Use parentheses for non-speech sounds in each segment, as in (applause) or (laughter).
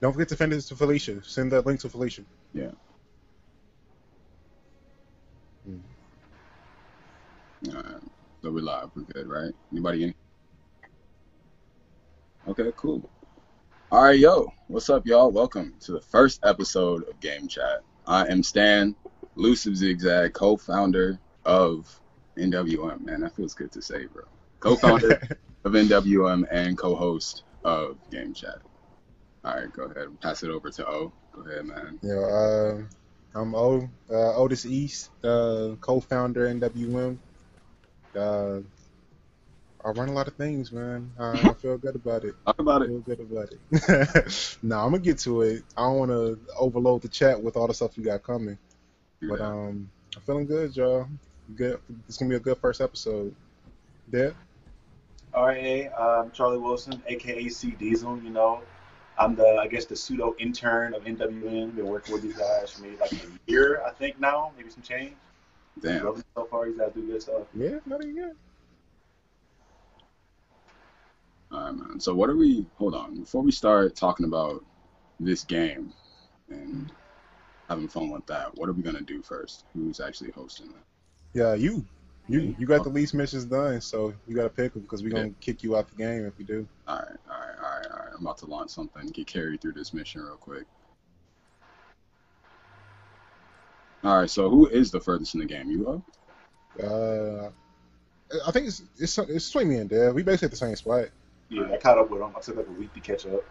Don't forget to send it to Felicia. Send that link to Felicia. Yeah. Mm. Alright, so we're live. We're good, right? Anybody in? Okay, cool. All right, yo, what's up, y'all? Welcome to the first episode of Game Chat. I am Stan, Elusive Zigzag, co-founder of NWM. Man, that feels good to say, bro. Co-founder (laughs) of NWM and co-host of Game Chat. All right, go ahead. Pass it over to O. Go ahead, man. Yeah, uh, I'm O, uh, Otis East, uh, co-founder NWM. Uh, I run a lot of things, man. Uh, I (laughs) feel good about it. Talk about I it. feel good about it. no, I'm gonna get to it. I don't want to overload the chat with all the stuff we got coming, Do but um, I'm feeling good, y'all. Good. It's gonna be a good first episode. Dev? RA, um, Charlie Wilson, aka C Diesel. You know, I'm the I guess the pseudo intern of NWM. Been working with these guys for maybe like a year, I think now, maybe some change. Damn. Love it so far. These guys do good stuff. Uh, yeah, not even good. All right, man. So what are we? Hold on. Before we start talking about this game and having fun with that, what are we gonna do first? Who's actually hosting that? Yeah, you. You you got the least missions done, so you got to pick them because we're gonna Yeah. kick you out the game if we do. All right, all right, all right, all right. I'm about to launch something. Get carried through this mission real quick. All right. So who is the furthest in the game? You up? Uh, I think it's it's it's between me and Dev. We basically at the same spot. Yeah, I caught up with them. I took like a week to catch up.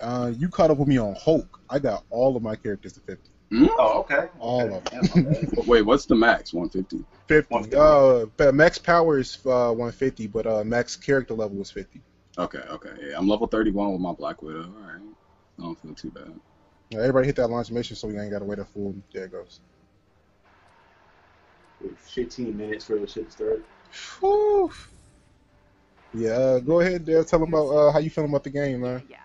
Uh, you caught up with me on Hulk. I got all of my characters to 50. Hmm? Oh, okay. All okay. of Yeah. (laughs) Wait, what's the max? 150. 50. 150. Uh, but max power is uh 150, but uh max character level is 50. Okay, okay. Yeah, I'm level 31 with my Black Widow. All right. I don't feel too bad. Now, everybody hit that launch mission, so we ain't gotta wait a full. There it goes. Wait, 15 minutes for the shit to start. Whew. Yeah, uh, go ahead, Dev. Tell them about uh, how you feeling about the game, man. Yeah.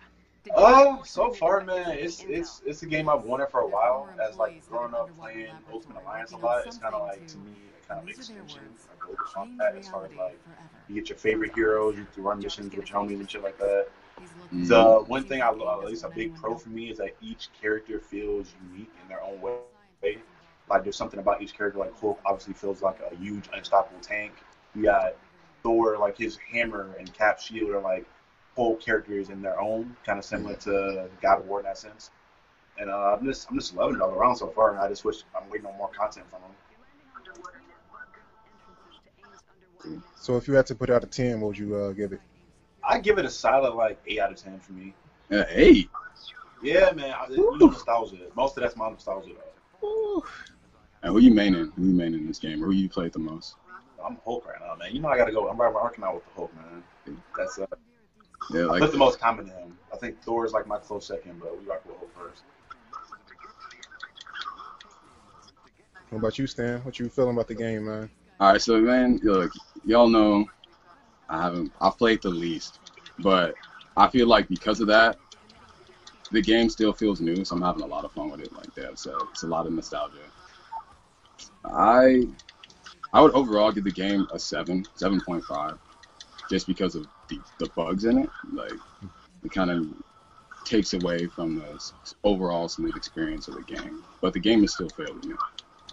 Oh, so far, man, it's it's it's a game I've wanted for a while. As like growing up playing Ultimate Alliance a lot, it's kind of like to me, it kind of makes extension of Golden Combat as far as like you get your favorite heroes, you can run missions with homies and shit like that. Mm. The one thing I love, at least a big pro for me, is that each character feels unique in their own way. Like there's something about each character. Like Hulk obviously feels like a huge unstoppable tank. You got Thor, like his hammer and Cap shield are like whole characters in their own, kind of similar to God of War in that sense. And uh, I'm just I'm just loving it all around so far. And I just wish I'm waiting on more content from them. So if you had to put out a 10, what would you uh, give it? I give it a solid like eight out of ten for me. Yeah, eight. Yeah, man. I, you know, nostalgia. Most of that's my nostalgia. Though. And who you maining? Who you maining in this game? Who you play the most? I'm Hulk right now, man. You know I gotta go. I'm working out with the Hulk, man. That's uh, Yeah, I put the most common to him. I think Thor is like my close second, but we rock with Hulk first. What about you, Stan? What you feeling about the game, man? All right, so man, look, y'all know I haven't I've played the least, but I feel like because of that, the game still feels new, so I'm having a lot of fun with it. Like that, so it's a lot of nostalgia. I I would overall give the game a seven, seven point five, just because of the, the bugs in it. Like it kind of takes away from the overall smooth experience of the game, but the game is still fairly new.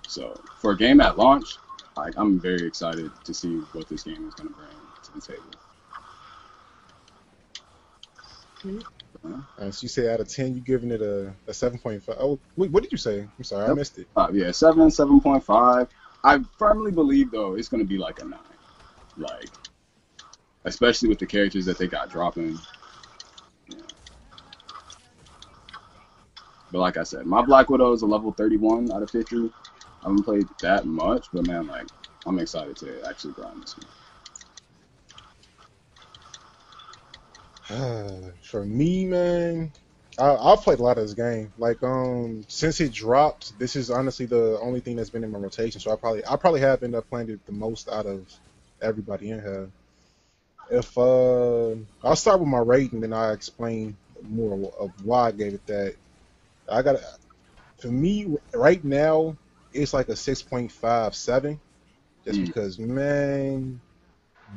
So for a game at launch, like I'm very excited to see what this game is going to bring to the table. Uh, so you say out of 10, you're giving it a, a 7.5. Oh, wait, what did you say? I'm sorry, I missed it. Uh, yeah, seven, seven point five. I firmly believe though it's going to be like a nine, like especially with the characters that they got dropping. Yeah. But like I said, my Black Widow is a level 31 out of 50. I haven't played that much, but man, like I'm excited to actually grind this one. (sighs) For me, man, I, I've played a lot of this game. Like, um, since it dropped, this is honestly the only thing that's been in my rotation. So I probably, I probably have ended up playing it the most out of everybody in here. If uh, I'll start with my rating, then I explain more of why I gave it that. I got, for me, right now, it's like a six point five seven, just Mm. because, man,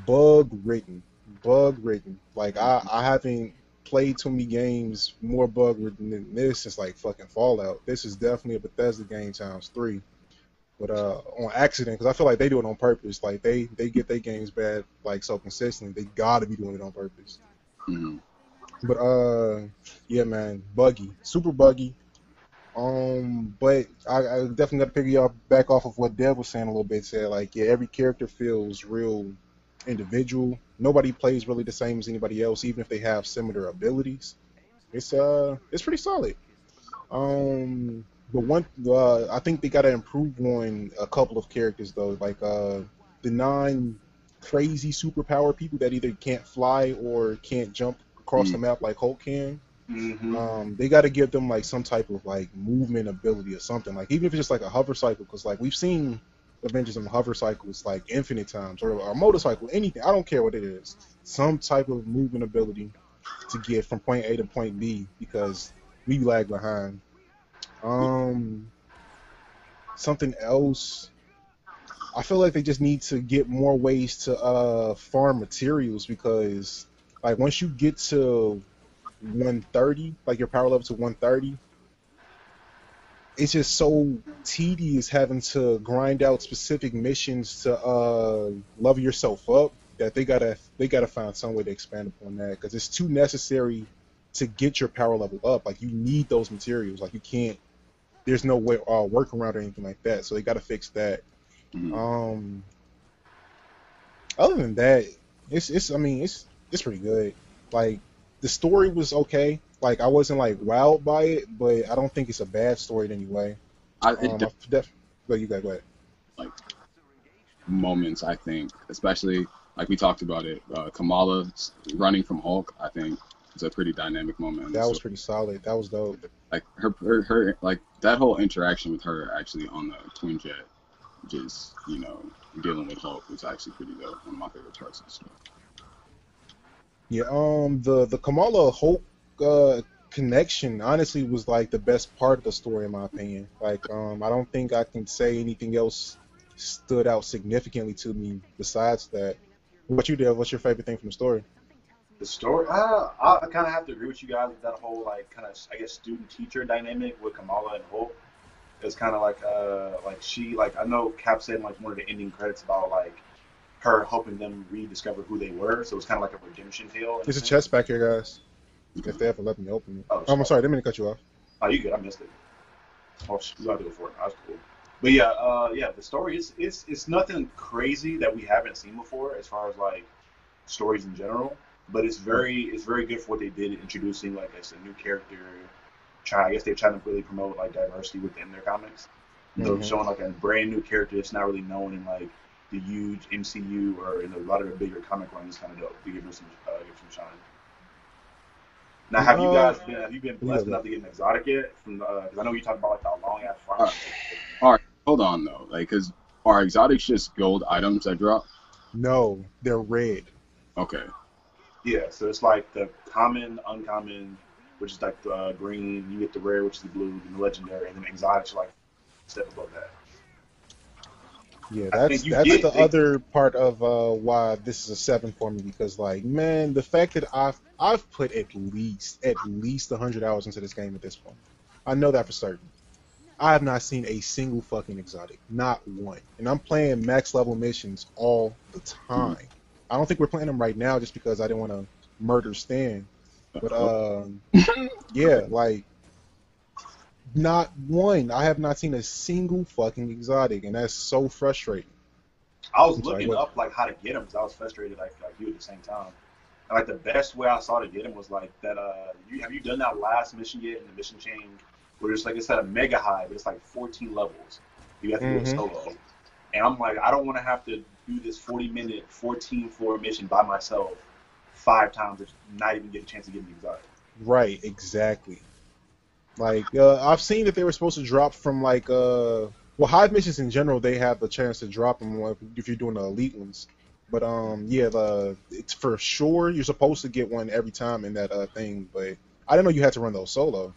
bug written, bug written. Like I, I haven't played too many games more bug ridden than this since like fucking Fallout. This is definitely a Bethesda game times three. But uh, on accident, because I feel like they do it on purpose. Like they they get their games bad like so consistently. They gotta be doing it on purpose. Mhm. But uh, yeah, man, buggy, super buggy. Um, but I, I definitely got to pick y'all back off of what Dev was saying a little bit. Said like, yeah, every character feels real individual. Nobody plays really the same as anybody else, even if they have similar abilities. It's uh, it's pretty solid. Um, but one, uh, I think they got to improve on a couple of characters though, like uh, the nine crazy superpower people that either can't fly or can't jump across the Mm. map like Hulk can. Mm-hmm. Um, they got to give them like some type of like movement ability or something. Like even if it's just like a hover cycle, because like we've seen Avengers on hover cycles like infinite times, or a motorcycle, anything. I don't care what it is. Some type of movement ability to get from point A to point B because we lag behind. Um, something else. I feel like they just need to get more ways to uh farm materials because like once you get to 130, like your power level to 130, it's just so tedious having to grind out specific missions to uh level yourself up that they gotta they gotta find some way to expand upon that because it's too necessary to get your power level up. Like you need those materials. Like you can't. There's no way uh, workaround or anything like that. So they gotta fix that. Mhm. Um, other than that, it's it's I mean it's it's pretty good. Like the story was okay. Like I wasn't like wowed by it, but I don't think it's a bad story in any way. I, Um, it def- but you got go ahead. Like moments, I think, especially like we talked about it. Uh, Kamala running from Hulk, I think, is a pretty dynamic moment. That was So, pretty solid. That was dope. like her, her, her, like that whole interaction with her actually on the Quinjet, just you know dealing with Hulk was actually pretty dope. One of my favorite parts of the story. Yeah. Um. The the Kamala Hulk uh, connection honestly was like the best part of the story in my opinion. Like um, I don't think I can say anything else stood out significantly to me besides that. What you did? What's your favorite thing from the story? The story, uh, I kind of have to agree with you guys with that whole like kind of I guess student teacher dynamic with Kamala and Hulk. It's kind of like uh like she like I know Cap said like one of the ending credits about like her helping them rediscover who they were. So it's kind of like a redemption tale. There's a sense. chest back here, guys. If they ever let me open it. Oh, Oh, I'm sorry, I didn't mean to cut you off. Oh, you good? I missed it. Oh, you got to go for it. That's cool. But yeah, uh, yeah, the story is it's it's nothing crazy that we haven't seen before as far as like stories in general. But it's very it's very good for what they did introducing like as a new character. Try I guess they're trying to really promote like diversity within their comics. So Mhm. showing like a brand new character that's not really known in like the huge MCU or in a lot of the bigger comic runs kind of dope. To give them some uh, give some shine. Now, have you Uh, guys been have you been blessed yeah. enough to get an exotic yet? From because I know you talked about like the long ass farm. Uh, All right, hold on though, like, cause are exotics just gold items that drop? No, they're red. Okay, Yeah, so it's like the common, uncommon, which is like the uh, green. You get the rare, which is the blue, and the legendary, and then exotics are like a step above that. Yeah, that's that's the they- other part of uh, why this is a seven for me because like man, the fact that I've I've put at least at least hundred hours into this game at this point, I know that for certain. I have not seen a single fucking exotic, not one, and I'm playing max level missions all the time. I don't think we're playing them right now just because I didn't want to murder Stan, but um, (laughs) yeah, like not one. I have not seen a single fucking exotic, and that's so frustrating. I was I'm looking what? up like how to get them because I was frustrated like, like you at the same time. And, like the best way I saw to get them was like that. Uh, you have you done that last mission yet in the mission chain where it's like it's at a Mega Hive, but it's like 14 levels. You have to do it Mhm. solo. And I'm like, I don't want to have to do this 40 minute, 14 floor mission by myself five times not even get a chance to get an exotic. Right, exactly. Like uh, I've seen that they were supposed to drop from like uh well hive missions in general they have the chance to drop them if- you're doing the elite ones. But um yeah the it's for sure you're supposed to get one every time in that uh thing. But I didn't know you had to run those solo.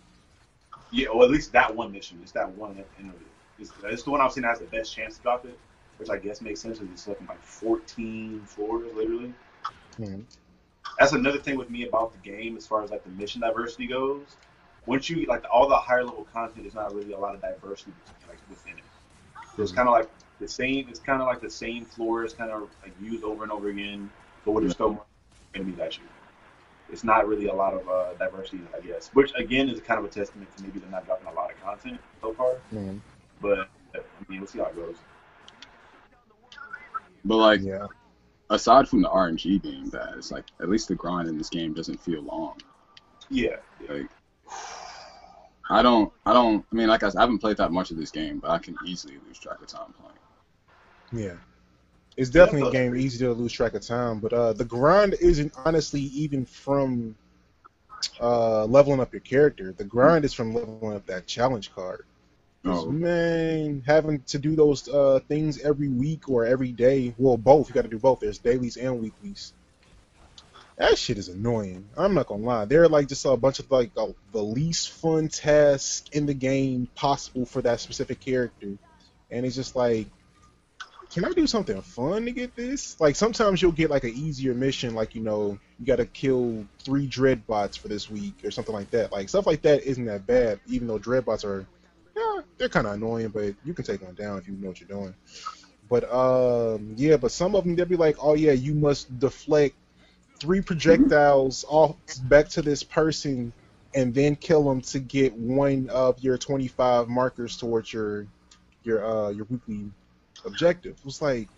Yeah, or at least that one mission. It's that one at the end of it. It's, it's the one I've seen that has the best chance to drop it, which I guess makes sense because it's looking like 14 floors literally. Mhm. that's another thing with me about the game as far as like the mission diversity goes. Once you like all the higher level content, there's not really a lot of diversity like within it. So it's kind of like the same. It's kind of like the same floor is kind of like used over and over again, but with still more enemies at you. It's not really a lot of uh, diversity, I guess. Which again is kind of a testament to maybe they're not dropping a lot of content so far. Mhm. But I mean, we'll see how it goes. But like, Yeah. aside from the RNG being bad, it's like at least the grind in this game doesn't feel long. Yeah, yeah. Like, I don't, I don't. I mean, like I, said, I haven't played that much of this game, but I can easily lose track of time playing. Yeah. It's definitely a game easy to lose track of time, but uh, the grind isn't honestly even from uh, leveling up your character. The grind is from leveling up that challenge card. Oh. Man, having to do those uh, things every week or every day, well, both. You got to do both. There's dailies and weeklies. That shit is annoying. I'm not gonna lie. They're like just a bunch of like the, the least fun tasks in the game possible for that specific character, and it's just like, can I do something fun to get this? Like sometimes you'll get like an easier mission, like you know you got to kill three dreadbots for this week or something like that. Like stuff like that isn't that bad, even though dreadbots are, yeah, they're kind of annoying, but you can take one down if you know what you're doing. But um, yeah, but some of them they'll be like, oh yeah, you must deflect three projectiles off back to this person and then kill them to get one of your 25 markers towards your your uh your weekly objective. It was like,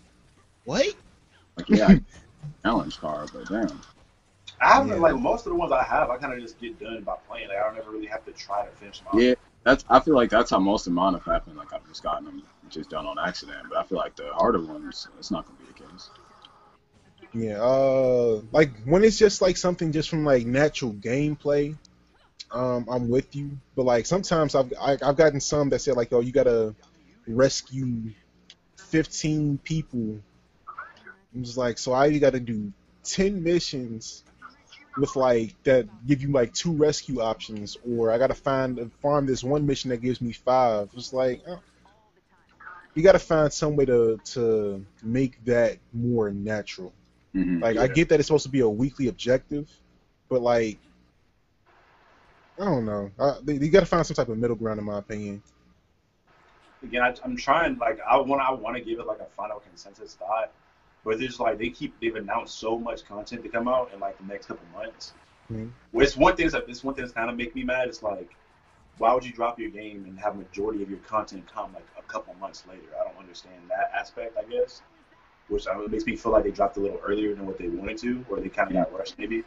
what? Like, yeah, (laughs) challenge card, but damn. I haven't Yeah. like most of the ones I have. I kind of just get done by playing. Like I don't ever really have to try to finish them. Yeah, that's. I feel like that's how most of mine have happened. Like I've just gotten them just done on accident. But I feel like the harder ones, it's not gonna be the case. Yeah, uh, like when it's just like something just from like natural gameplay, um, I'm with you. But like sometimes I've I, I've gotten some that say like, oh, you gotta rescue 15 people. I'm just like, so I either gotta do 10 missions with like that give you like two rescue options, or I gotta find farm this one mission that gives me five. It's like. uh, you gotta find some way to to make that more natural. Hmm Like I get that it's supposed to be a weekly objective, but like I don't know. I, they, you got to find some type of middle ground, in my opinion. Again, I, I'm trying. Like I want. I want to give it like a final consensus thought. But there's like they keep. They've announced so much content to come out in like the next couple months. Mhm. Well, it's one thing. That it's one thing that's kind of make me mad. It's like, why would you drop your game and have majority of your content come like a couple months later? I don't understand that aspect. I guess, which I, it makes me feel like they dropped a little earlier than what they wanted to, or they kind of got rushed maybe.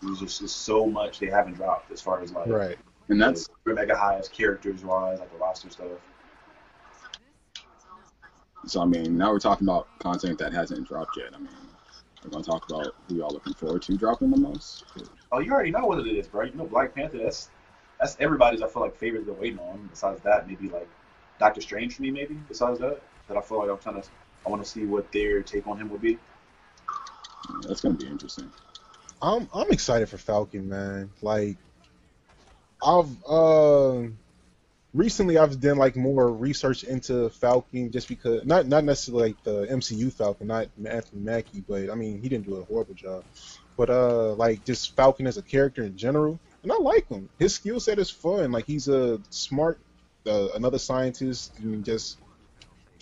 There's just, just so much they haven't dropped as far as like Right. And that's the Mega Hives, characters wise, like the roster stuff. so. I mean, now we're talking about content that hasn't dropped yet. I mean, we're gonna talk about who y'all looking forward to dropping the most. Oh, you already know what it is, bro. You know Black Panther. That's that's everybody's. I feel like favorite they're waiting on. Besides that, maybe like Doctor Strange for me. Maybe besides that, that I feel like I'm trying to. I want to see what their take on him would be. That's gonna be interesting. I'm I'm excited for Falcon, man. Like I've uh recently I've done like more research into Falcon just because not not necessarily like the MCU Falcon, not Anthony Mackie, but I mean he didn't do a horrible job. But uh like just Falcon as a character in general, and I like him. His skill set is fun. Like he's a smart uh, another scientist and just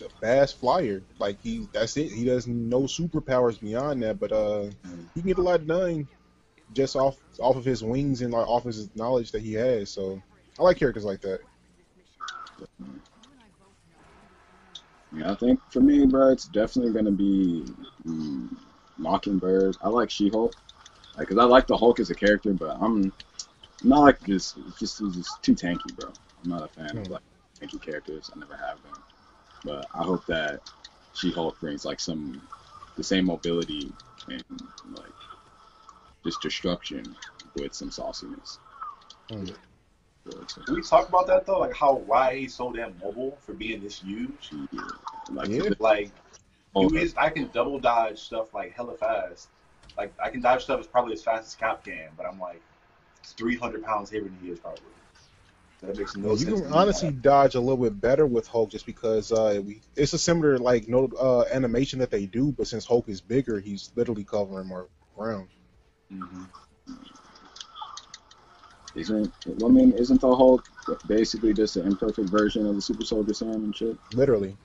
a fast flyer. Like he that's it. He doesn't no superpowers beyond that, but uh he can get a lot done just off off of his wings and like off of his knowledge that he has. So I like characters like that. Yeah, I think for me, bro, it's definitely gonna be mm, Mockingbird. I like She-Hulk, like, cause I like the Hulk as a character, but I'm not like just just just too tanky, bro. I'm not a fan of Hmm. like tanky characters. I never have been, but I hope that She-Hulk brings like some the same mobility and like just destruction with some sauciness. So, Can we talk about that though? Like how why he's so damn mobile for being this huge? yeah, like Yeah. Like Hulk- is, I can double dodge stuff like hella fast. Like I can dodge stuff as probably as fast as Cap can, but I'm like 300 pounds heavier than he is probably. That makes no Well, sense. you to can honestly dodge a little bit better with Hulk just because uh, we, it's a similar like no uh, animation that they do, but since Hulk is bigger, he's literally covering more ground. Mhm. Isn't I mean, isn't the Hulk basically just an imperfect version of the Super Soldier Serum and shit? Literally,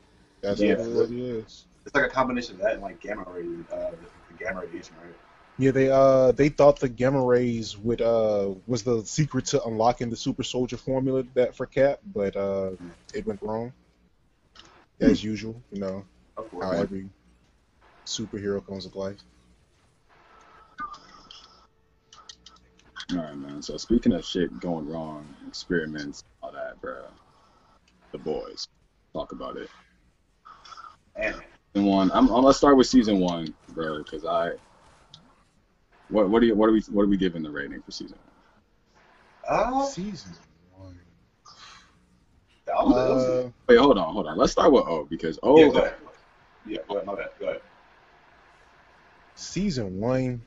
that's Yeah. literally what he is. It's like a combination of that and like gamma ray, uh, the, the gamma radiation, right? Yeah, they uh they thought the gamma rays would uh was the secret to unlocking the super soldier formula that for Cap, but uh it went wrong. As usual, you know, how every superhero comes to life. All right, man. So speaking of shit going wrong, experiments, all that, bro. The boys. Talk about it. And Season one. I'm, I'm, let's start with season one, bro, because I. What what do you what are we what are we giving the rating for season one? uh, Season one. that was, that was, Uh, Wait, hold on, hold on. Let's start with O because O. yeah, go ahead. Yeah, go ahead. My bad. Go ahead. season one.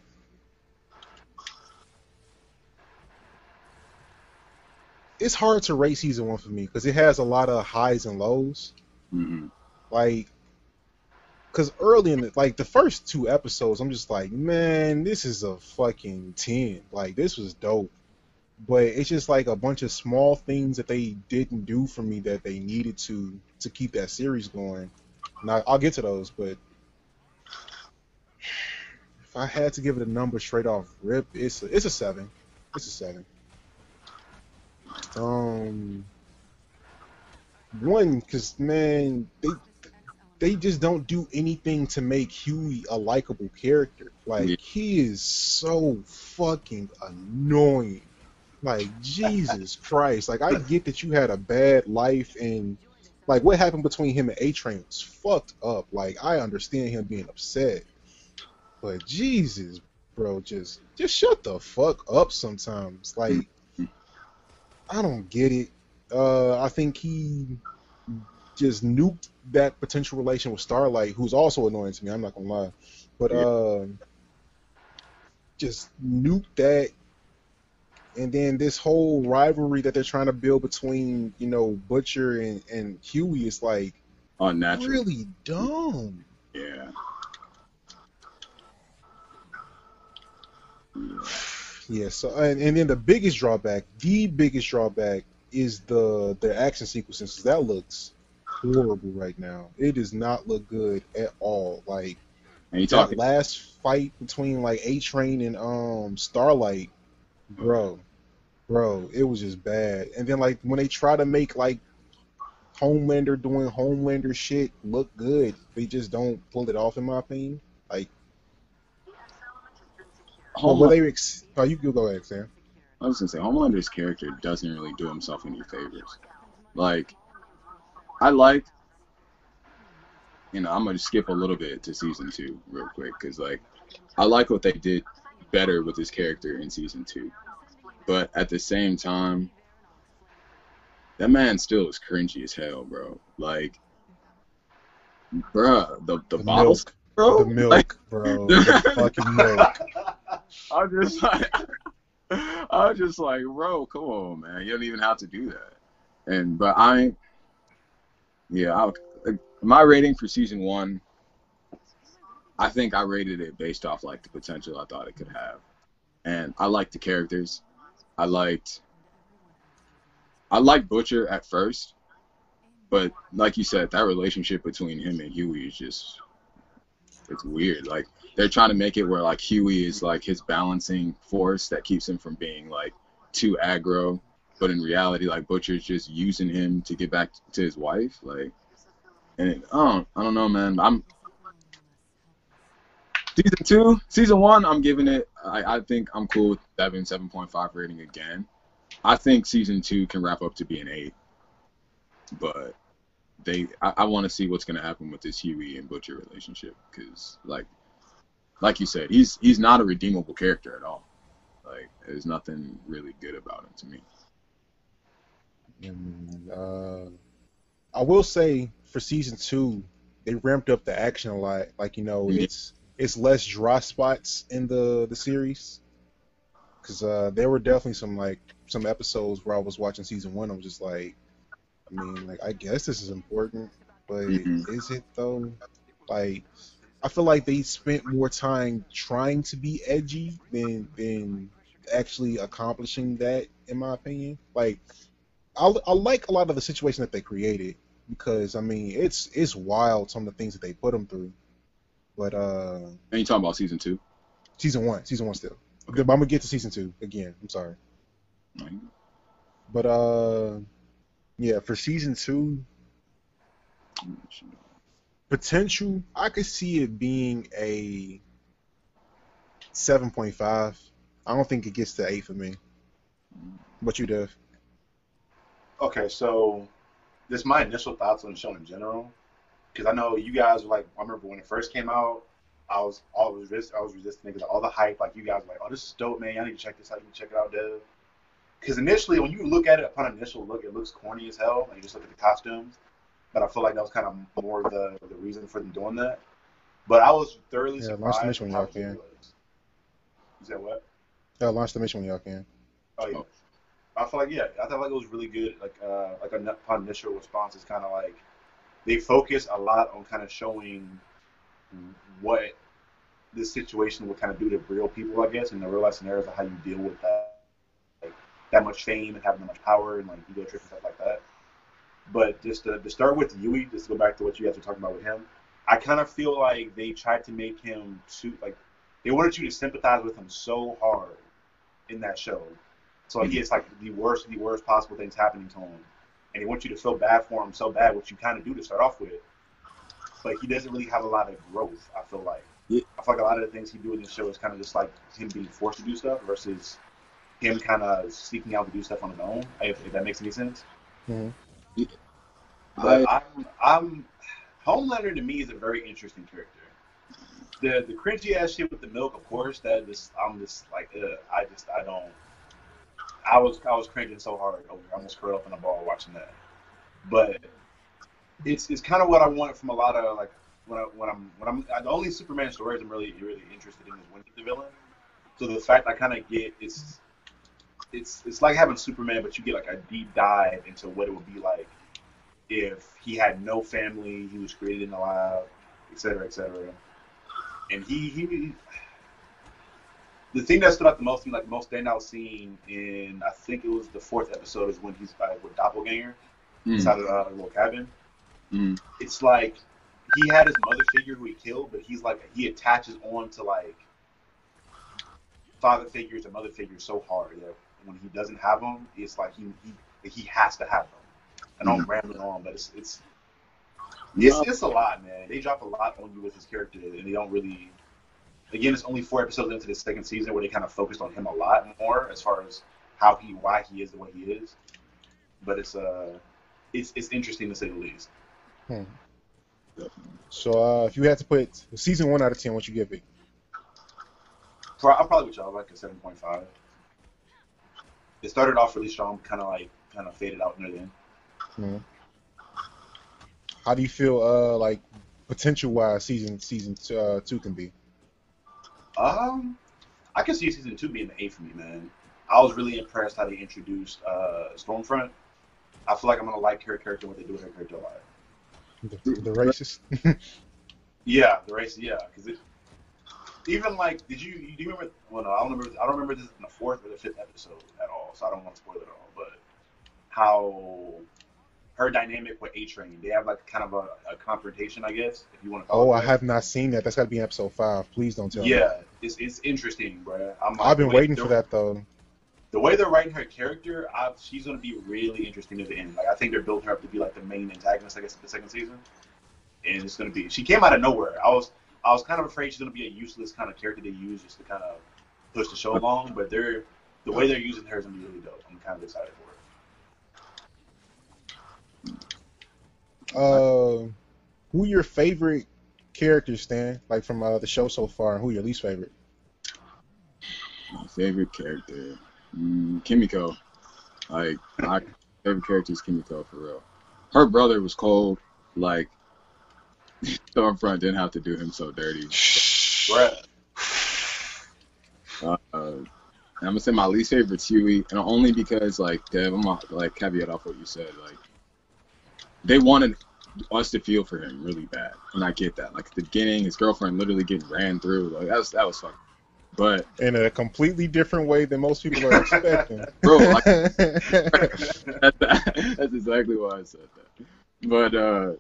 It's hard to rate season one for me because it has a lot of highs and lows. Mhm. like because early in the like the first two episodes i'm just like man this is a fucking 10 like this was dope. But it's just like a bunch of small things that they didn't do for me that they needed to to keep that series going. Now i'll get to those but if i had to give it a number straight off rip it's a, it's a seven. It's a seven. Um one because man they they just don't do anything to make Huey a likable character. Like Yeah. he is so fucking annoying. Like Jesus (laughs) Christ. Like I get that you had a bad life and like what happened between him and A Train was fucked up. Like I understand him being upset. But Jesus, bro, just just shut the fuck up sometimes. Like I don't get it. Uh I think he just nuked that potential relation with Starlight, who's also annoying to me. I'm not gonna lie, but Yeah. uh, just nuked that, and then this whole rivalry that they're trying to build between you know Butcher and and Huey is like Unnatural. really dumb. Yeah. Yeah. So and, and then the biggest drawback, the biggest drawback is the the action sequences. That looks horrible right now. It does not look good at all. Like And you that talking? last fight between like A Train and um Starlight, bro, bro, it was just bad. And then like when they try to make like Homelander doing Homelander shit look good, they just don't pull it off in my opinion. Like, Homelander, well, they ex- oh, you can go ahead, Sam. I was gonna say Homelander's character doesn't really do himself any favors. Like, I like, you know, I'm gonna skip a little bit to season two real quick because like, I like what they did better with his character in season two, but at the same time, that man still is cringy as hell, bro. Like, bruh, the the, The bottles, milk, bro, the milk, like, bro, (laughs) the fucking milk. (laughs) I'm just like, (laughs) I'm just like, bro, come on, man. You don't even have to do that. And but I, yeah, I, like, uh, my rating for season one, I think I rated it based off like the potential I thought it could have, and I liked the characters. I liked, I liked Butcher at first, but like you said, that relationship between him and Huey is just, it's weird. Like they're trying to make it where like Huey is like his balancing force that keeps him from being like too aggro, but in reality, like Butcher's just using him to get back to his wife. Like, and it, I don't, I don't know, man. I'm season two, season one. I'm giving it. I, I think I'm cool with seven, seven point five rating again. I think season two can wrap up to be an eight, but they, I, I want to see what's gonna happen with this Huey and Butcher relationship because, like, like you said, he's he's not a redeemable character at all. Like, there's nothing really good about him to me. And, uh, I will say for season two, they ramped up the action a lot. Like you know, Yeah. it's it's less dry spots in the the series. because uh, there were definitely some like some episodes where I was watching season one. I was just like, I mean, like I guess this is important, but Mhm. is it though? Like, I feel like they spent more time trying to be edgy than than actually accomplishing that, in my opinion. Like, I, I like a lot of the situation that they created because I mean, it's it's wild some of the things that they put them through. But uh, And you talking about season two? season one, season one still. But I'm gonna get to season two again. I'm sorry. But uh, yeah, for season two, potential, I could see it being a seven point five. I don't think it gets to eight for me. What you do? Okay, so this my initial thoughts on the show in general, because I know you guys were like, I remember when it first came out, I was always resist, I was resisting because all the hype, like you guys were like, oh, this is dope, man. I need to check this out. You need to check it out, Dev. Because initially, when you look at it upon initial look, it looks corny as hell. Like you just look at the costumes, but I feel like that was kind of more the the reason for them doing that. But I was thoroughly Yeah, launch surprised. the mission when y'all can. You said what? Yeah, launch the mission when y'all can. Oh yeah. I feel like yeah, I felt like it was really good. Like uh, like a upon initial response is kind of like they focus a lot on kind of showing what this situation would kind of do to real people, I guess, and the real life scenarios of how you deal with that, like that much fame and having that much power and like ego trip and stuff like that. But just to, to start with Huey, just to go back to what you guys were talking about with him, I kind of feel like they tried to make him too like they wanted you to sympathize with him so hard in that show. So he gets like the worst, the worst possible things happening to him, and he wants you to feel bad for him so bad, which you kind of do to start off with. But he doesn't really have a lot of growth. I feel like. Yeah. I feel like a lot of the things he do in this show is kind of just like him being forced to do stuff versus him kind of seeking out to do stuff on his own. If, if that makes any sense. Mhm. But I, I'm, I'm Homelander to me is a very interesting character. The the cringy ass shit with the milk, of course, that just I'm just like, ugh, I just I don't. I was I was cringing so hard. I almost curled up in a ball watching that. But it's it's kind of what I want from a lot of like when I when I'm when I'm the only Superman stories I'm really really interested in is when he's the villain. So the fact I kind of get it's it's it's like having Superman, but you get like a deep dive into what it would be like if he had no family, he was created in the lab, et cetera, et cetera. And he, he the thing that stood out the most, to me, like the most standout scene in, I think it was the fourth episode, is when he's uh, with Doppelganger mm, inside of uh, a little cabin. mm, It's like he had his mother figure who he killed, but he's like he attaches on to like father figures and mother figures so hard that when he doesn't have them, it's like he he, he has to have them. And I'm rambling on, but it's it's it's, it's a lot, man. They drop a lot on you with his character, and they don't really. Again, it's only four episodes into the second season where they kind of focused on him a lot more as far as how he, why he is the way he is. But it's uh, it's it's interesting to say the least. So uh, if you had to put season one out of ten, what you give it? Pro- I'm probably with y'all like a seven point five. It started off really strong, kind of like kind of faded out near the end. Mhm. How do you feel uh like potential wise season season uh, two can be? Um, I can see season two being the eight for me, man. I was really impressed how they introduced uh, Stormfront. I feel like I'm gonna like her character what they do with her character a lot. The, the racist. (laughs) Yeah, the race. Yeah, because even like did you do you remember? Well, no, I don't remember. I don't remember this in the fourth or the fifth episode at all, so I don't want to spoil it at all. But how her dynamic with A Train, they have like kind of a, a confrontation, I guess, if you want to. oh, I have not seen that. That's got to be in episode five. Please don't tell me. It's it's interesting, bro. I'm like, I've been waiting for that though. The way they're writing her character, i she's gonna be really interesting at the end. Like I think they're building her up to be like the main antagonist, I guess, of the second season. And it's gonna be. She came out of nowhere. I was I was kind of afraid she's gonna be a useless kind of character they use just to kind of push the show along. But they're the way they're using her is gonna be really dope. I'm kind of excited for it. Uh, who your favorite characters, Stan? Like from uh, the show so far, and who your least favorite? my favorite character, mm, Kimiko. Like my favorite character is Kimiko for real. Her brother was cold. Like (laughs) Stormfront didn't have to do him so dirty. Bruh. Uh, I'm gonna say my least favorite's Huey, and only because like Dev, I'm gonna, like caveat off what you said. Like they wanted us to feel for him really bad, and I get that. Like at the beginning, his girlfriend literally getting ran through. Like that was that was fucking. But in a completely different way than most people are expecting. (laughs) bro, like, that's, (laughs) (laughs) that's exactly why I said that. But uh,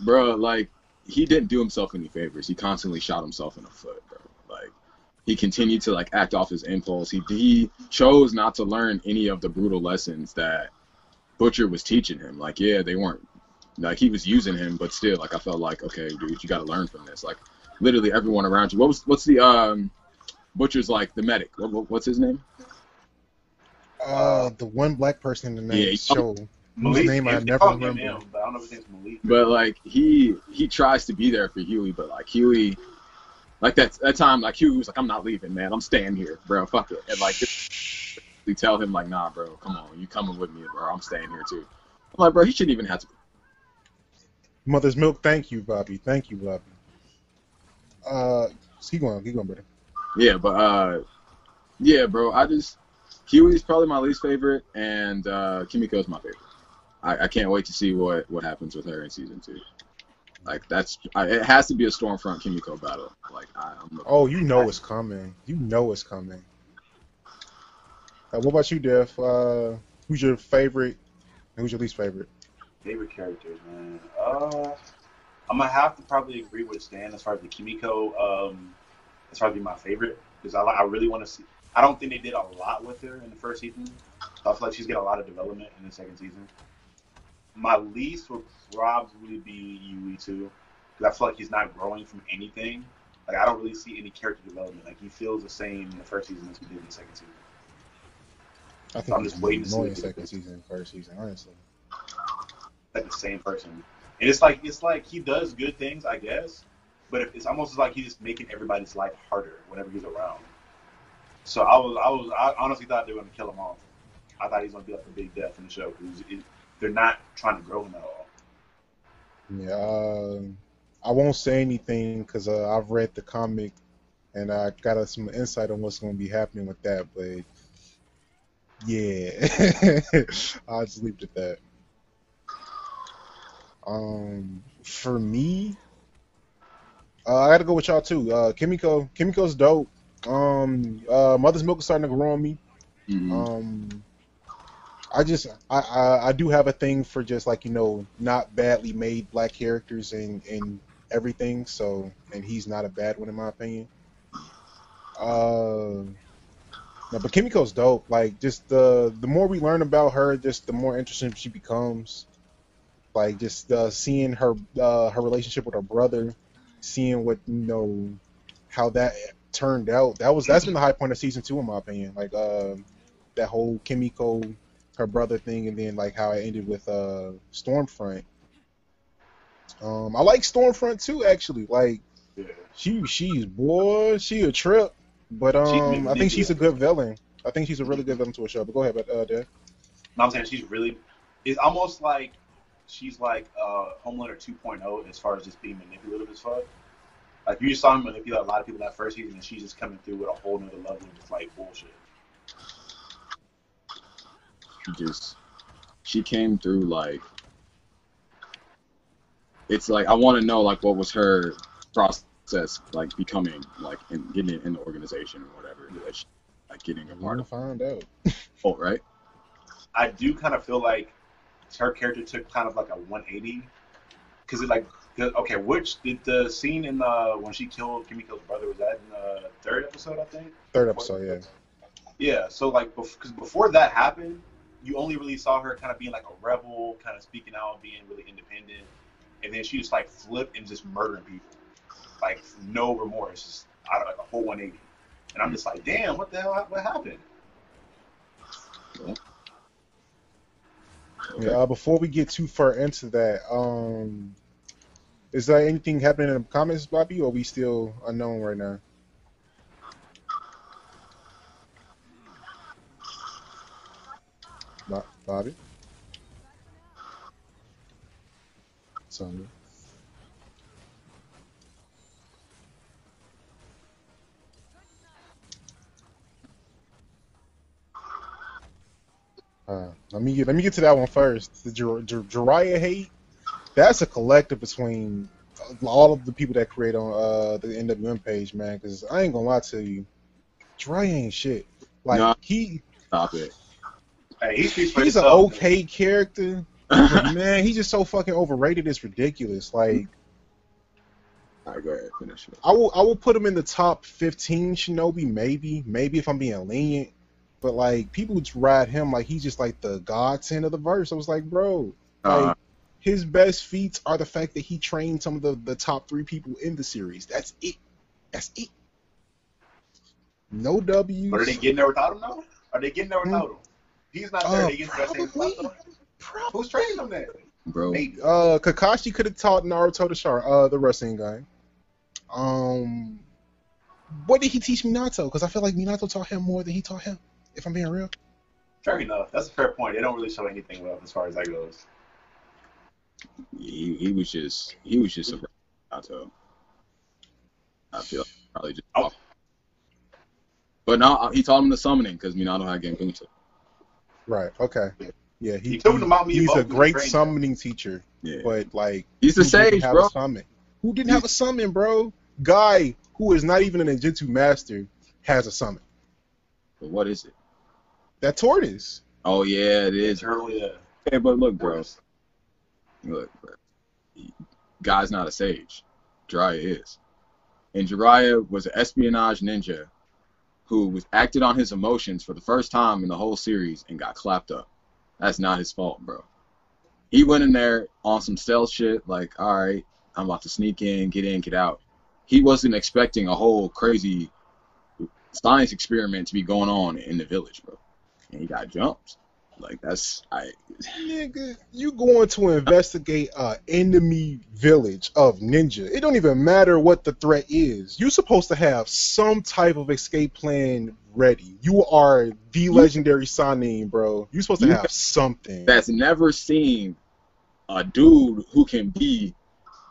bro, like he didn't do himself any favors. He constantly shot himself in the foot, bro. Like he continued to like act off his impulse. He he chose not to learn any of the brutal lessons that Butcher was teaching him. Like yeah, they weren't like he was using him, but still, like I felt like okay, dude, you got to learn from this. Like literally everyone around you. What was what's the um Butcher's like the medic? What, what, what's his name? Uh, the one black person in the Yeah, name show. Malik, Whose name I never remember. him, but I don't know if Malik. But like he he tries to be there for Huey, but like Huey, like that that time, like Huey was like, I'm not leaving, man. I'm staying here, bro. Fuck it. And like we tell him like, Nah, bro, come on, you coming with me, bro? I'm staying here too. I'm like, bro, he shouldn't even have to. Mother's milk. Thank you, Bobby. Thank you, Bobby. Uh, keep going. Keep going, brother. Yeah, but uh, yeah, bro. I just Huey's probably my least favorite, and uh, Kimiko's my favorite. I, I can't wait to see what what happens with her in season two. Like that's I, it has to be a Stormfront Kimiko battle. Like I, I'm looking Oh, you know it's coming. You know it's coming. Uh, what about you, Dev? Uh, who's your favorite who's your least favorite? Favorite characters, man. Uh, I'm gonna have to probably agree with Stan as far as the Kimiko. Um, as far as being my favorite because I, I really want to see. I don't think they did a lot with her in the first season. I feel like she's getting a lot of development in the second season. My least would probably be Huey too, because I feel like he's not growing from anything. Like I don't really see any character development. Like he feels the same in the first season as he did in the second season. I think I'm just waiting to see they second season, first season, honestly. Like the same person. And it's like it's like he does good things, I guess, but it's almost like he's just making everybody's life harder whenever he's around. So I was I was I honestly thought they were gonna kill him off. I thought he was gonna be like a big death in the show because they're not trying to grow him at all. Yeah, um, I won't say anything because uh, I've read the comic and I got uh, some insight on what's to be happening with that. But yeah, (laughs) I'll just leave it at that. Um, for me, uh, I got to go with y'all too. Uh, Kimiko, Kimiko's dope. Um, uh, Mother's Milk is starting to grow on me. Mhm. Um, I just I, I I do have a thing for just like you know not badly made black characters and and everything. So and he's not a bad one in my opinion. Uh, no, but Kimiko's dope. Like just the the more we learn about her, just the more interesting she becomes. Like just uh, seeing her uh, her relationship with her brother, seeing what you know how that turned out. That was that's been the high point of season two in my opinion. Like um that whole Kimiko her brother thing and then like how it ended with uh Stormfront. Um I like Stormfront too actually. Like Yeah. she she's boy, she a trip. But um I think she's a good villain. I think she's a really good villain to a show. But go ahead, but uh Dad. No, I'm saying she's really. It's almost like she's like uh, Homelander 2.0 as far as just being manipulative as fuck. Like you just saw him manipulate a lot of people that first season, and she's just coming through with a whole nother level of just like bullshit. She just she came through like it's like I want to know like what was her process like becoming like in getting in the organization or whatever that she, like getting a We're part gonna find out. oh right I do kind of feel like her character took kind of like a 180 because it like okay, which did the scene in the when she killed Kimiko's brother was that in the third episode I think? Third episode, yeah. Yeah, so like because before that happened, you only really saw her kind of being like a rebel, kind of speaking out, being really independent, and then she just like flipped and just murdering people, like no remorse, just out of like a whole 180. And I'm just like, damn, what the hell? What happened? Yeah, uh, before we get too far into that, um, is there anything happening in the comments, Bobby, or are we still unknown right now? Bobby? Sonya? Uh, let me get let me get to that one first. The Jir- Jir- Jiraiya hate. That's a collective between all of the people that create on uh, the NWM page, man. Because I ain't gonna lie to you, Jiraiya ain't shit. Like Nah. he Stop it. Hey, he speaks he's an himself, okay character, (laughs) but man, he's just so fucking overrated. It's ridiculous. Like All right, go ahead, finish it. I will I will put him in the top 15 Shinobi, maybe, maybe if I'm being lenient. But like people just ride him like he's just like the godsend of the verse. I was like, bro, like Uh, his best feats are the fact that he trained some of the, the top three people in the series. That's it. That's it. No W's. But are they getting there without him now? Are they getting there without him? He's not there. Uh, they getting probably. spot, though? Probably. Who's training him then? bro, Maybe. Uh, Kakashi could have taught Naruto the Char, uh, the wrestling guy. Um, what did he teach Minato? Because I feel like Minato taught him more than he taught him. If I'm being real. Fair enough. That's a fair point. They don't really show anything well as far as that goes. he, he was just he was just a Naruto. I feel probably just. Oh. But no, uh, he taught him the summoning because Minato had Genputsu. Right. Okay. Yeah, he, He told him to mount me he's a great trained. summoning teacher, Yeah, but like he's the who didn't sage, have bro. a summon? Who didn't have a summon, bro? Guy who is not even an ninjutsu master has a summon. But what is it? That tortoise. Oh yeah, It's is. early. Uh, Hey, but look, bro. Look, bro. Guy's not a sage. Jiraiya is. And Jiraiya was an espionage ninja who was acted on his emotions for the first time in the whole series and got clapped up. That's not his fault, bro. He went in there on some stealth shit, like, all right, I'm about to sneak in, get in, get out. He wasn't expecting a whole crazy science experiment to be going on in the village, bro. And he got jumped. Like that's I Nigga, you going to investigate a enemy village of ninja. It don't even matter what the threat is. You're supposed to have some type of escape plan ready. You are the legendary Sannin, bro. You're supposed to You- have something. that's never seen a dude who can be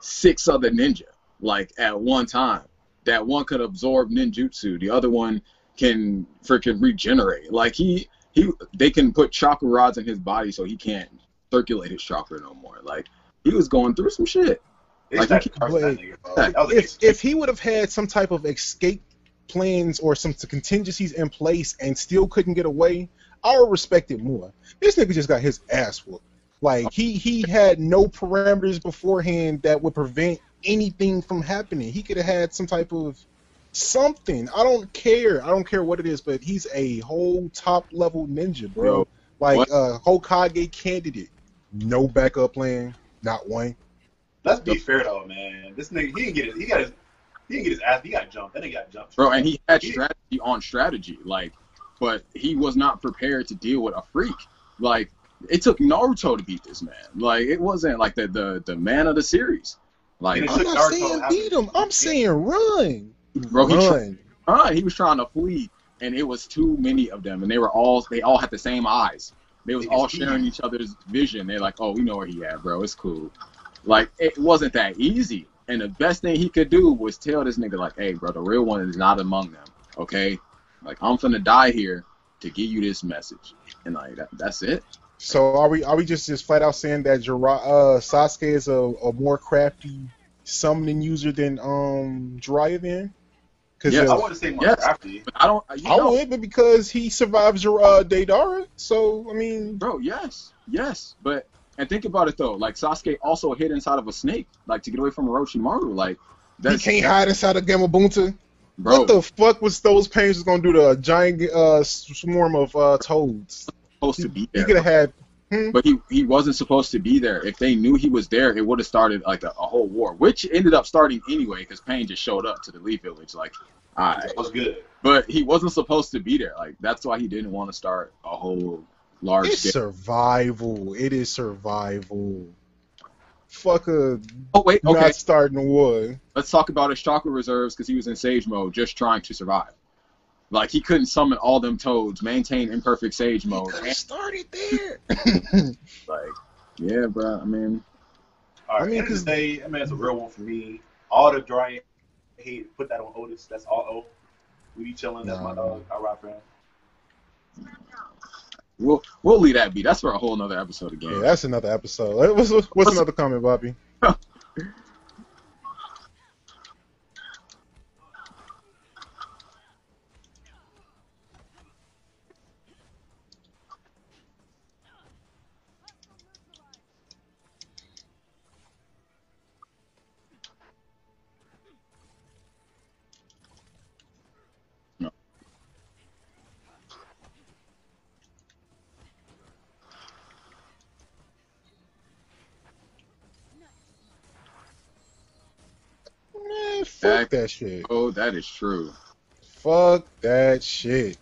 six other ninja like at one time. That one could absorb ninjutsu, the other one can freaking regenerate. Like he he they can put chakra rods in his body so he can't circulate his chakra no more. Like he was going through some shit. Like, started you wait. nigga. That if if he would have had some type of escape plans or some contingencies in place and still couldn't get away, I would respect it more. This nigga just got his ass whooped. Like he he had no parameters beforehand that would prevent anything from happening. He could have had some type of something. I don't care. I don't care what it is, but he's a whole top level ninja, bro. Bro, like what- a Hokage candidate. No backup plan, not one. Let's be fair though, man. This nigga, he didn't get it. He got his, he didn't get his ass. He got jumped. Then he got jumped. Bro, and he had strategy on strategy, like, but he was not prepared to deal with a freak. Like, it took Naruto to beat this man. Like, it wasn't like the the, the man of the series. Like, I'm not saying beat him. I'm saying run. Bro, he tried. run. Uh, he was trying to flee, and it was too many of them, and they were all they all had the same eyes. They was all sharing each other's vision. They're like, "Oh, we know where he at, bro. It's cool." Like it wasn't that easy. And the best thing he could do was tell this nigga like, "Hey, bro, the real one is not among them. Okay, like I'm finna die here to give you this message." And like that, that's it. So are we are we just just flat out saying that Jira- uh, Sasuke is a, a more crafty summoning user than um Jiraiya then? Because Yes. I want to say more Yes. crafty. But I don't. You I know, would, but because he survives Jir- uh, Deidara, so I mean, bro. Yes, yes. But and think about it though. Like Sasuke also hid inside of a snake, like to get away from Orochimaru. Like he can't hide inside of Gamabunta. bro. What the fuck was those pains gonna do to a giant uh, swarm of uh, toads? supposed to be He there. could have had. Hmm? But he he wasn't supposed to be there. If they knew he was there, it would have started like a, a whole war, which ended up starting anyway because Pain just showed up to the Leaf Village. Like, all right, That was good. but he wasn't supposed to be there. Like that's why he didn't want to start a whole large It's scale. survival. It is survival. Fuck a Oh wait, okay. not starting a war. Let's talk about his chakra reserves because he was in Sage mode, just trying to survive. Like he couldn't summon all them toads, maintain imperfect Sage mode. could and, have started there. (laughs) like, yeah, bro. I mean, All right, I mean, end of 'cause- day, I mean, it's a real one for me. All the dry hate, put that on Otis. That's all O. We be chilling. That's my Nah. dog. I ride for him. We'll we'll leave that be. That's for a whole nother episode of Yeah, game. that's another episode. What's, what's, what's another comment, Bobby? (laughs) Man, fuck that shit. Oh, that is true. Fuck that shit.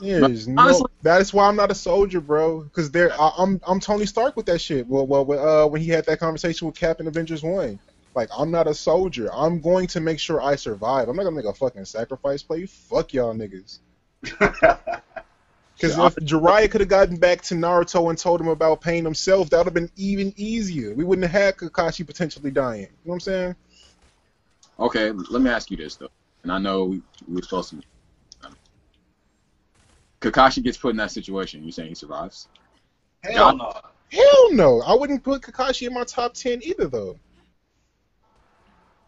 There's no. That's why I'm not a soldier, bro. Because there, I, I'm I'm Tony Stark with that shit. Well, well, uh, when he had that conversation with Captain Avengers One, like I'm not a soldier. I'm going to make sure I survive. I'm not gonna make a fucking sacrifice play. Fuck y'all niggas. (laughs) Because if Jiraiya could have gotten back to Naruto and told him about pain himself, that would have been even easier. We wouldn't have had Kakashi potentially dying. You know what I'm saying? Okay, let me ask you this though, and I know we, we're supposed to. Um, Kakashi gets put in that situation. You saying he survives? Hell no. Hell no. I wouldn't put Kakashi in my top ten either, though.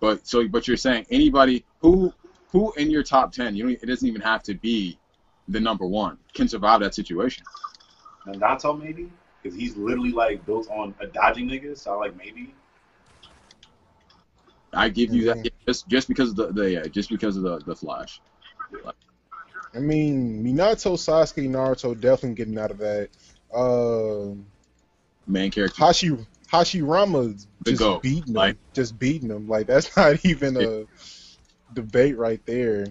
But so, but you're saying anybody who who in your top ten, you don't, it doesn't even have to be the number one, can survive that situation. Nagato maybe? Because he's literally like built on a dodging nigga, so like maybe. I give you that mm-hmm. Just just because of the, the yeah, just because of the the flash. I mean, Minato, Sasuke, Naruto definitely getting out of that. Um, Main character. Hashi Hashirama just GOAT, beating him, like- just beating him. Like that's (laughs) not even a debate right there.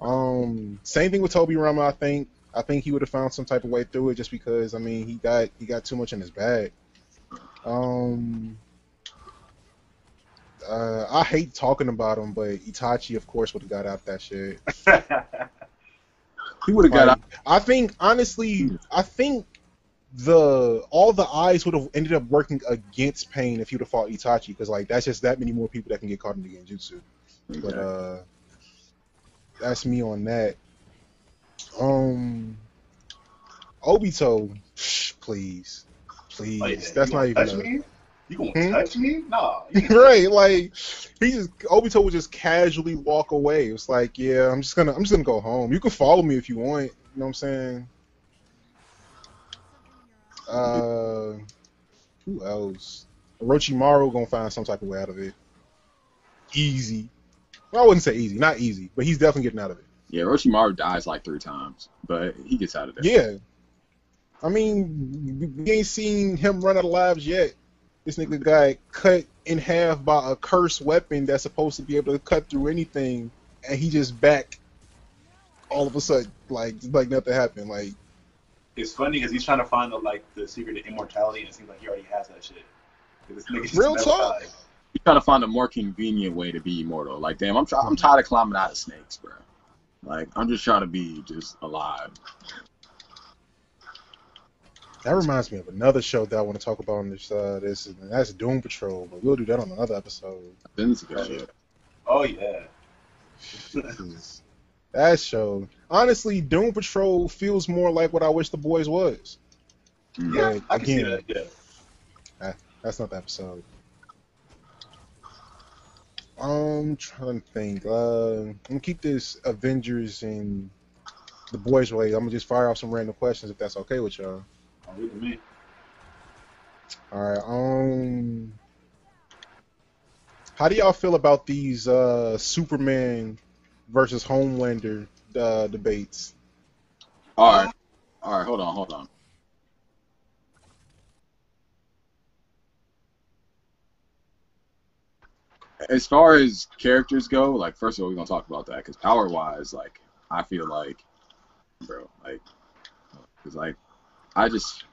Um, same thing with Tobirama. I think I think he would have found some type of way through it, just because I mean he got he got too much in his bag. Um, uh, I hate talking about him, but Itachi, of course, would have got out that shit. (laughs) He would have got out. I think honestly, I think the all the eyes would have ended up working against Pain if he would have fought Itachi, because like that's just that many more people that can get caught in the genjutsu. But uh, that's me on that. Um, Obito, (sighs) please, please. Like, that's not even. A? You gonna Hmm? touch me? Nah. (laughs) right, like he just Obito would just casually walk away. It was like, yeah, I'm just gonna I'm just gonna go home. You can follow me if you want. You know what I'm saying? Uh, who else? Orochimaru gonna find some type of way out of it. Easy. Well, I wouldn't say easy, not easy, but he's definitely getting out of it. Yeah, Orochimaru dies like three times, but he gets out of there. Yeah. I mean, we ain't seen him run out of lives yet. This nigga got cut in half by a cursed weapon that's supposed to be able to cut through anything, and he just back all of a sudden, like like nothing happened. Like, It's funny because he's trying to find the like the secret to immortality, and it seems like he already has that shit. This nigga Real never talk. died. He's trying to find a more convenient way to be immortal. Like, damn, I'm try- I'm tired of climbing out of snakes, bro. Like, I'm just trying to be just alive. That reminds me of another show that I want to talk about on this. Uh, this and that's Doom Patrol, but we'll do that on another episode. Then it's a good Oh. Oh yeah. (laughs) That show, honestly, Doom Patrol feels more like what I wish the boys was. Yeah, Like, I can see again, that. Yeah. That's not the episode. I'm trying to think. Uh, I'm gonna keep this Avengers and the boys way. I'm gonna just fire off some random questions if that's okay with y'all. Look at me. All right. Um, how do y'all feel about these uh Superman versus Homelander uh, debates? All right, all right, hold on, hold on. As far as characters go, like first of all, we're gonna talk about that because power wise, like I feel like, bro, like, because like I just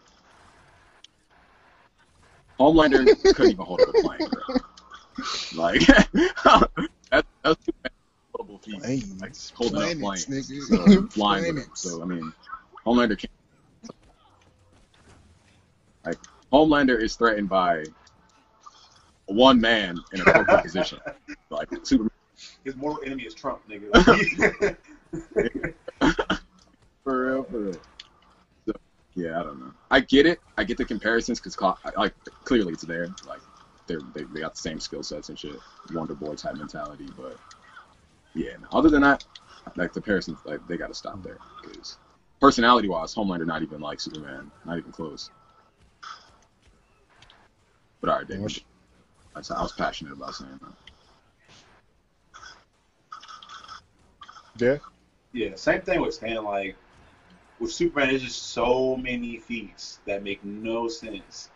Homelander couldn't even hold up a plane, bro. Like (laughs) that, that's too incredible feat. Planes, Like holding up planets, planes, nigga. so, (laughs) flying with them. So I mean, Homelander can't. Like Homelander is threatened by one man in a corporate (laughs) position. Like Superman. His mortal enemy is Trump, nigga. For real, for real. I don't know. I get it. I get the comparisons because like clearly it's there. Like they're they, they got the same skill sets and shit, Wonder Boy type mentality. But yeah, other than that, like the comparisons, like they got to stop there because personality wise, Homelander not even like Superman, not even close. But all right, David. I was passionate about saying that. Yeah. Yeah, same thing with Stan. Like with Superman, there's just so many feats that make no sense.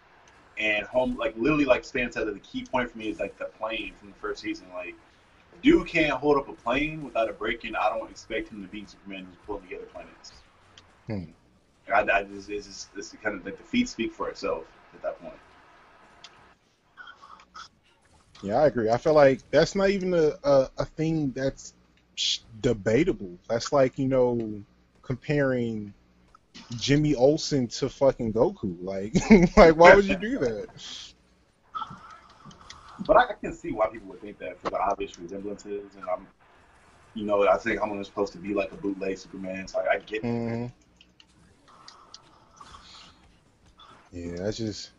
And home, like literally, like Stan said, that the key point for me is like the plane from the first season. Like, dude can't hold up a plane without a break-in. I don't expect him to beat Superman who's pulling together planets. Hmm. I, I just, it's just, it's kind of like the feats speak for itself at that point. Yeah, I agree. I feel like that's not even a, a, a thing that's debatable. That's like you know comparing Jimmy Olsen to fucking Goku. Like, (laughs) like why would you do that? But I can see why people would think that for the obvious resemblances, and I'm, you know, I think I'm supposed to be like a bootleg Superman, so I, I get. Mm-hmm. Yeah, that's just.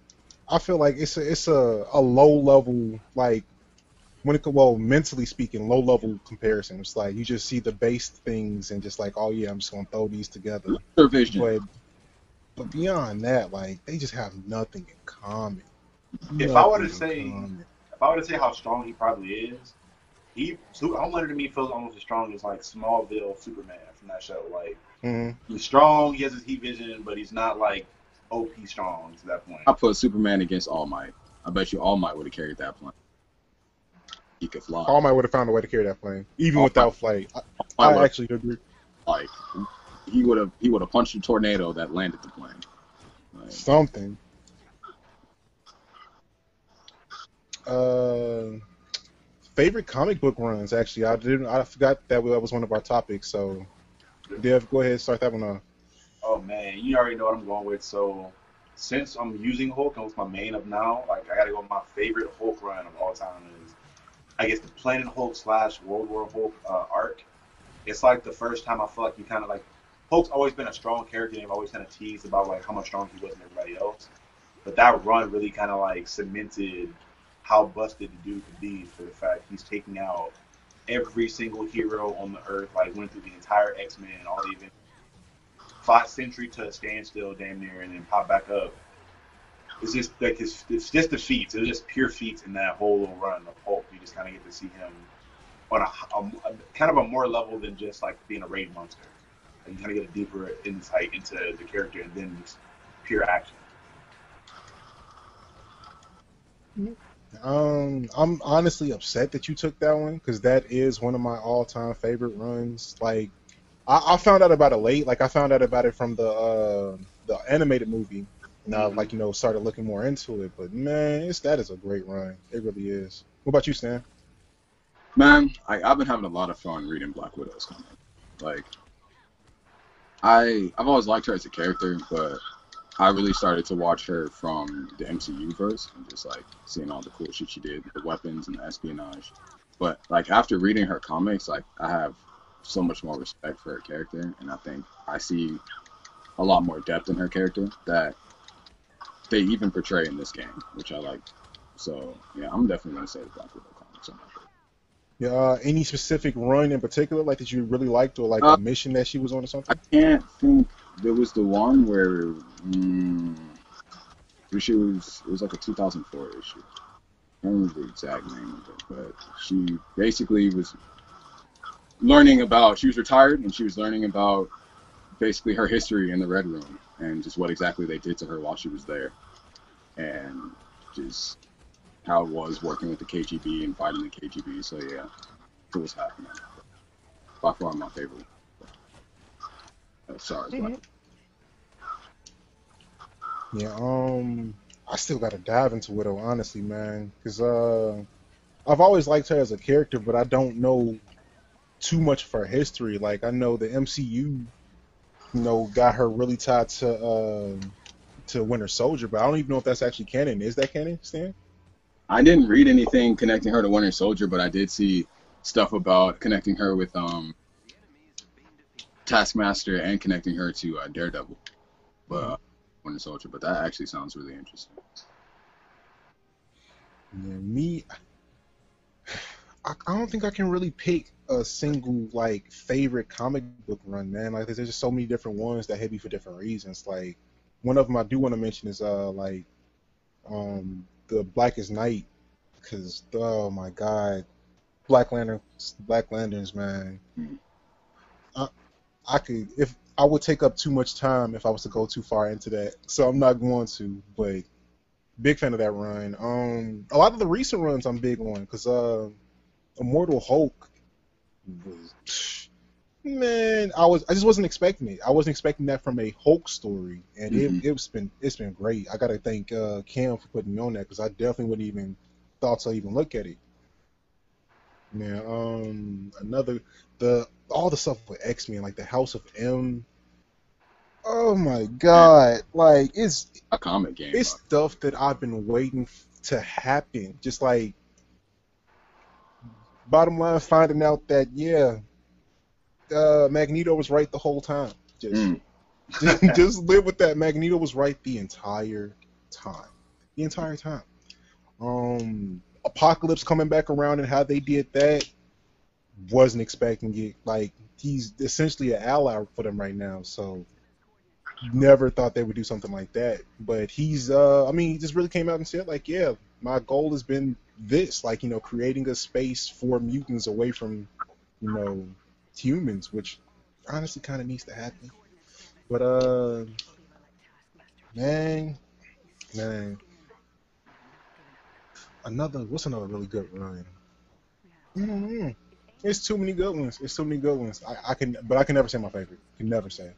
I feel like it's a it's a, a low level like when it well mentally speaking, low level comparison. It's like you just see the base things and just like, oh yeah, I'm just gonna throw these together. Vision. But but beyond that, like they just have nothing in common. If nothing I were to say, common. if I were to say how strong he probably is, he Homelander to me feels almost as strong as like Smallville Superman from that show. Like mm-hmm. he's strong, he has his heat vision, but he's not like OP strong to that point. I put Superman against All Might. I bet you All Might would have carried that plane he could fly. All Might would have found a way to carry that plane, even All without flight. I, I actually agree. Like he would have he would have punched a tornado that landed the plane. Like, Something. Uh, favorite comic book runs. Actually, I didn't. I forgot that was one of our topics. So, Dev, go ahead, start that one off. Oh man, you already know what I'm going with. So, since I'm using Hulk and it's my main of now, like I gotta go. My favorite Hulk run of all time is I guess the Planet Hulk slash World War Hulk uh, arc. It's like the first time I feel like you kind of like Hulk's always been a strong character. And I've always kind of teased about like how much stronger he was than everybody else. But that run really kind of like cemented how busted the dude could be for the fact he's taking out every single hero on the earth. Like went through the entire X Men, all events, fought Sentry to a standstill, damn near, and then popped back up it's just like his, it's just the feats. It was just pure feats in that whole little run of Hulk. Just kind of get to see him on a, a, a, kind of a more level than just like being a raid monster. You kind of get a deeper insight into the character and then just pure action. Um, I'm honestly upset that you took that one because that is one of my all-time favorite runs. Like, I, I, found out about it late. Like, I found out about it from the uh, the animated movie and mm-hmm. like you know started looking more into it. But man, it's that is a great run. It really is. What about you, Stan? Man, I, I've been having a lot of fun reading Black Widow's comic. Like, I I've always liked her as a character, but I really started to watch her from the MCU verse and just like seeing all the cool shit she did, the weapons and the espionage. But like after reading her comics, like I have so much more respect for her character, and I think I see a lot more depth in her character that they even portray in this game, which I like. So yeah, I'm definitely gonna say the Black Widow comics. Yeah, uh, any specific run in particular, like that you really liked, or like uh, a mission that she was on, or something? I can't think. There was the one where mm, she was. It was like a 2004 issue. I don't remember the exact name of it, but she basically was learning about. She was retired, and she was learning about basically her history in the Red Room and just what exactly they did to her while she was there, and just how it was working with the KGB and fighting the KGB. So yeah, it was happening. By far my favorite. Uh, sorry. Mm-hmm. Yeah. Um. I still gotta dive into Widow, honestly, man, because uh, I've always liked her as a character, but I don't know too much of her history. Like I know the MCU you know, got her really tied to uh, to Winter Soldier, but I don't even know if that's actually canon. Is that canon, Stan? I didn't read anything connecting her to Winter Soldier, but I did see stuff about connecting her with um, Taskmaster and connecting her to uh, Daredevil. But uh, Winter Soldier, but that actually sounds really interesting. Yeah, me, I, I don't think I can really pick a single like favorite comic book run, man. Like there's just so many different ones that hit me for different reasons. Like one of them I do want to mention is uh like um the Blackest Night, because oh my god, Black Lantern, Black Lanterns, man. I I could if I would take up too much time if I was to go too far into that, so I'm not going to. But big fan of that run. Um, a lot of the recent runs I'm big on because uh, Immortal Hulk was man, I was I just wasn't expecting it. I wasn't expecting that from a Hulk story, and Mhm. it it's been it's been great. I gotta thank uh, Cam for putting me on that because I definitely wouldn't even thought to even look at it. Man, um, another the all the stuff with X Men, like the House of M. Oh my God! Like it's A comic game. it's stuff that I've been waiting to happen. Just like bottom line, finding out that yeah, uh, Magneto was right the whole time. Just, Mm. just, (laughs) just live with that. Magneto was right the entire time. The entire time. Um, Apocalypse coming back around and how they did that wasn't expecting it. Like he's essentially an ally for them right now. So never thought they would do something like that. But he's uh I mean he just really came out and said like, yeah, my goal has been this, like, you know, creating a space for mutants away from, you know, humans, which honestly kinda needs to happen. But uh man man another what's another really good run? mm It's too many good ones. It's too many good ones. I, I can, but I can never say my favorite. Can never say.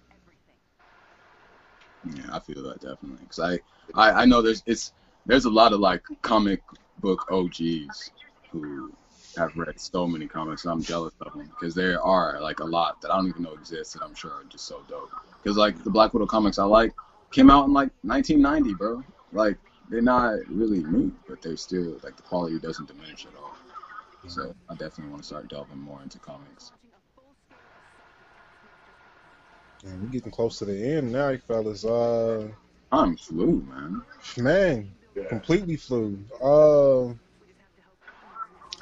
Yeah, I feel that definitely. Cause I, I, I know there's it's there's a lot of like comic book OGs who have read so many comics, and I'm jealous of them because there are like a lot that I don't even know exist that I'm sure are just so dope. Because like the Black Widow comics I like came out in like 1990, bro. Like they're not really new, but they're still like the quality doesn't diminish at all. So I definitely want to start delving more into comics. And we're getting close to the end now, fellas. Uh, I'm flew, man. man, Yeah. completely flew. Uh,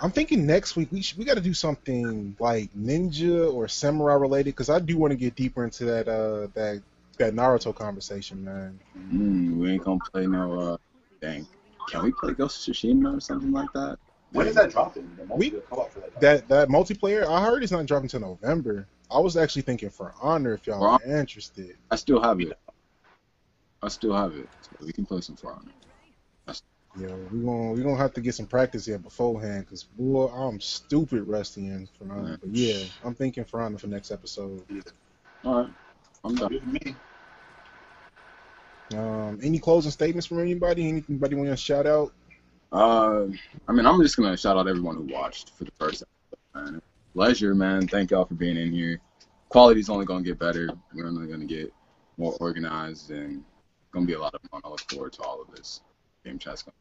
I'm thinking next week we should, we got to do something like ninja or samurai related because I do want to get deeper into that uh that that Naruto conversation, man. Mm, we ain't gonna play no. uh Dang, can we play Ghost of Tsushima or something like that? When is that dropping? The We- the co-op for that. That that multiplayer, I heard it's not dropping until November. I was actually thinking for Honor if y'all For are interested. I still have it. I still have it. So we can play some Fire. Yeah, we gonna we gonna have to get some practice here beforehand, cause boy, I'm stupid rusty in for Honor. But yeah, I'm thinking for for next episode. All right, I'm done. Good for me. Um, any closing statements from anybody? Anybody want to shout out? Uh, I mean, I'm just gonna shout out everyone who watched for the first episode, man. Pleasure, man. Thank y'all for being in here. Quality's only gonna get better. We're only gonna get more organized, and gonna be a lot of fun. I look forward to all of this. Game chat's gonna.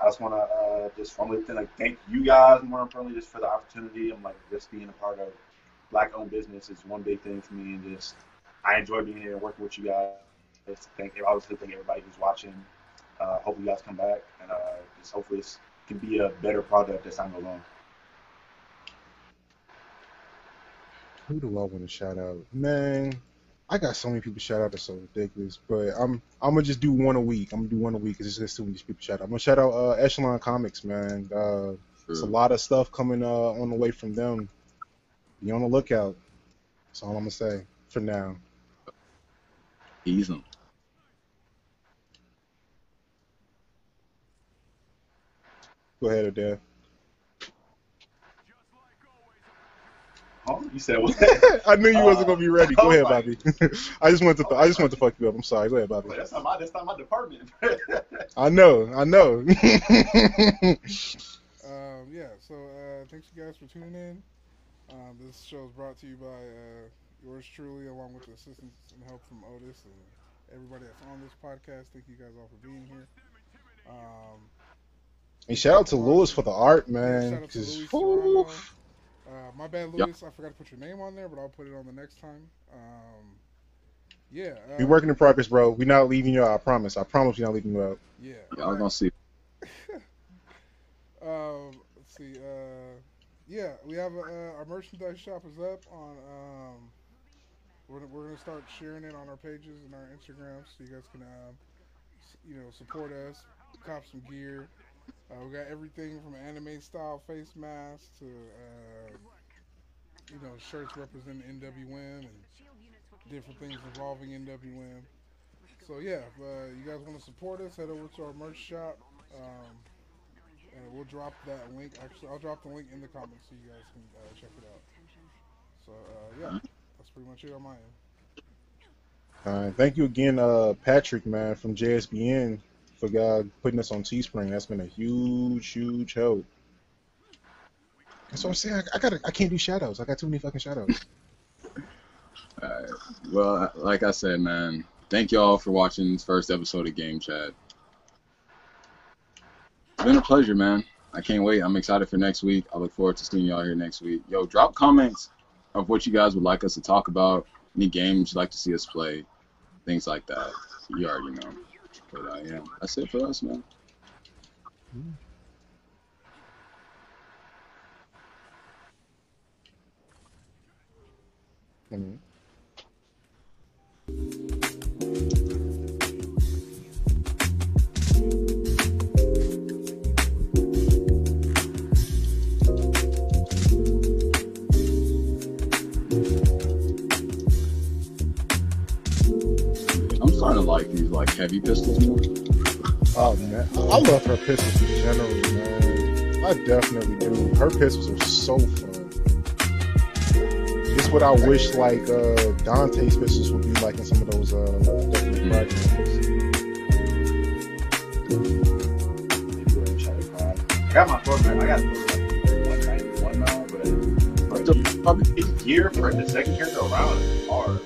I just want to uh, just formally thank, like, thank you guys more importantly just for the opportunity. I'm like just being a part of black-owned business is one big thing for me, and just I enjoy being here and working with you guys. Just thank obviously thank everybody who's watching. Uh, hope you guys come back, and uh, just hopefully this can be a better product as time goes on. Who do I want to shout out? Man, I got so many people shout out. That's so ridiculous. But I'm I'm gonna just do one a week. I'm gonna do one a week because it's just too many people shout out. I'm gonna shout out uh, Echelon Comics, man. Uh, There's a lot of stuff coming uh, on the way from them. Be on the lookout. That's all I'm gonna say for now. Ease them. Go ahead, Adele. Huh? You said what? (laughs) I knew you wasn't gonna be ready. Go Oh ahead, my- Bobby. (laughs) I just wanted to I just wanted to fuck you up. I'm sorry. Go ahead, Bobby. that's not my that's not my department. (laughs) I know. I know. Um, yeah, so uh, thanks you guys for tuning in. Um, this show is brought to you by uh, yours truly, along with the assistance and help from Otis and everybody that's on this podcast. Thank you guys all for being here. Um, and shout out to Luis for the art, shout man. out to 'cause, Luis whew, Serrano. Uh, my bad, Yep. I forgot to put your name on there, but I'll put it on the next time. Um, yeah, uh, We working in progress, bro. We're not leaving you out. I promise. I promise we not leaving you out. Yeah. Y'all gonna see. (laughs) Um, let's see. Uh, yeah, we have a, uh, our merchandise shop is up on. Um, we're, gonna- we're gonna start sharing it on our pages and our Instagram, so you guys can, um, you know, support us, cop some gear. Uh, we got everything from anime style face masks to, uh, you know, shirts representing NWM and different things involving NWM. So yeah, if uh, you guys want to support us, head over to our merch shop. Um, and we'll drop that link. Actually, I'll drop the link in the comments so you guys can uh, check it out. So uh, yeah, that's pretty much it on my end. Uh, thank you again, uh, Patrick, man, from JSBN, for God putting us on Teespring. That's been a huge, huge help. That's what I'm saying. I, I gotta, I can't do shadows. I got too many fucking shadows. (laughs) Alright. Well, like I said, man, thank y'all for watching this first episode of Game Chat. It's been a pleasure, man. I can't wait. I'm excited for next week. I look forward to seeing y'all here next week. Yo, drop comments of what you guys would like us to talk about, any games you'd like to see us play, things like that. You already know. But uh, yeah, that's it for us, man. Mhm. I'm like these like heavy pistols more. Oh man, I I love her pistols in general, man. I definitely do. Her pistols are so fun. It's what I wish like uh, Dante's pistols would be like in some of those uh, Devil May Cry games. I got my phone back. I got like 191 now, but Probably the gear for the second character around is hard.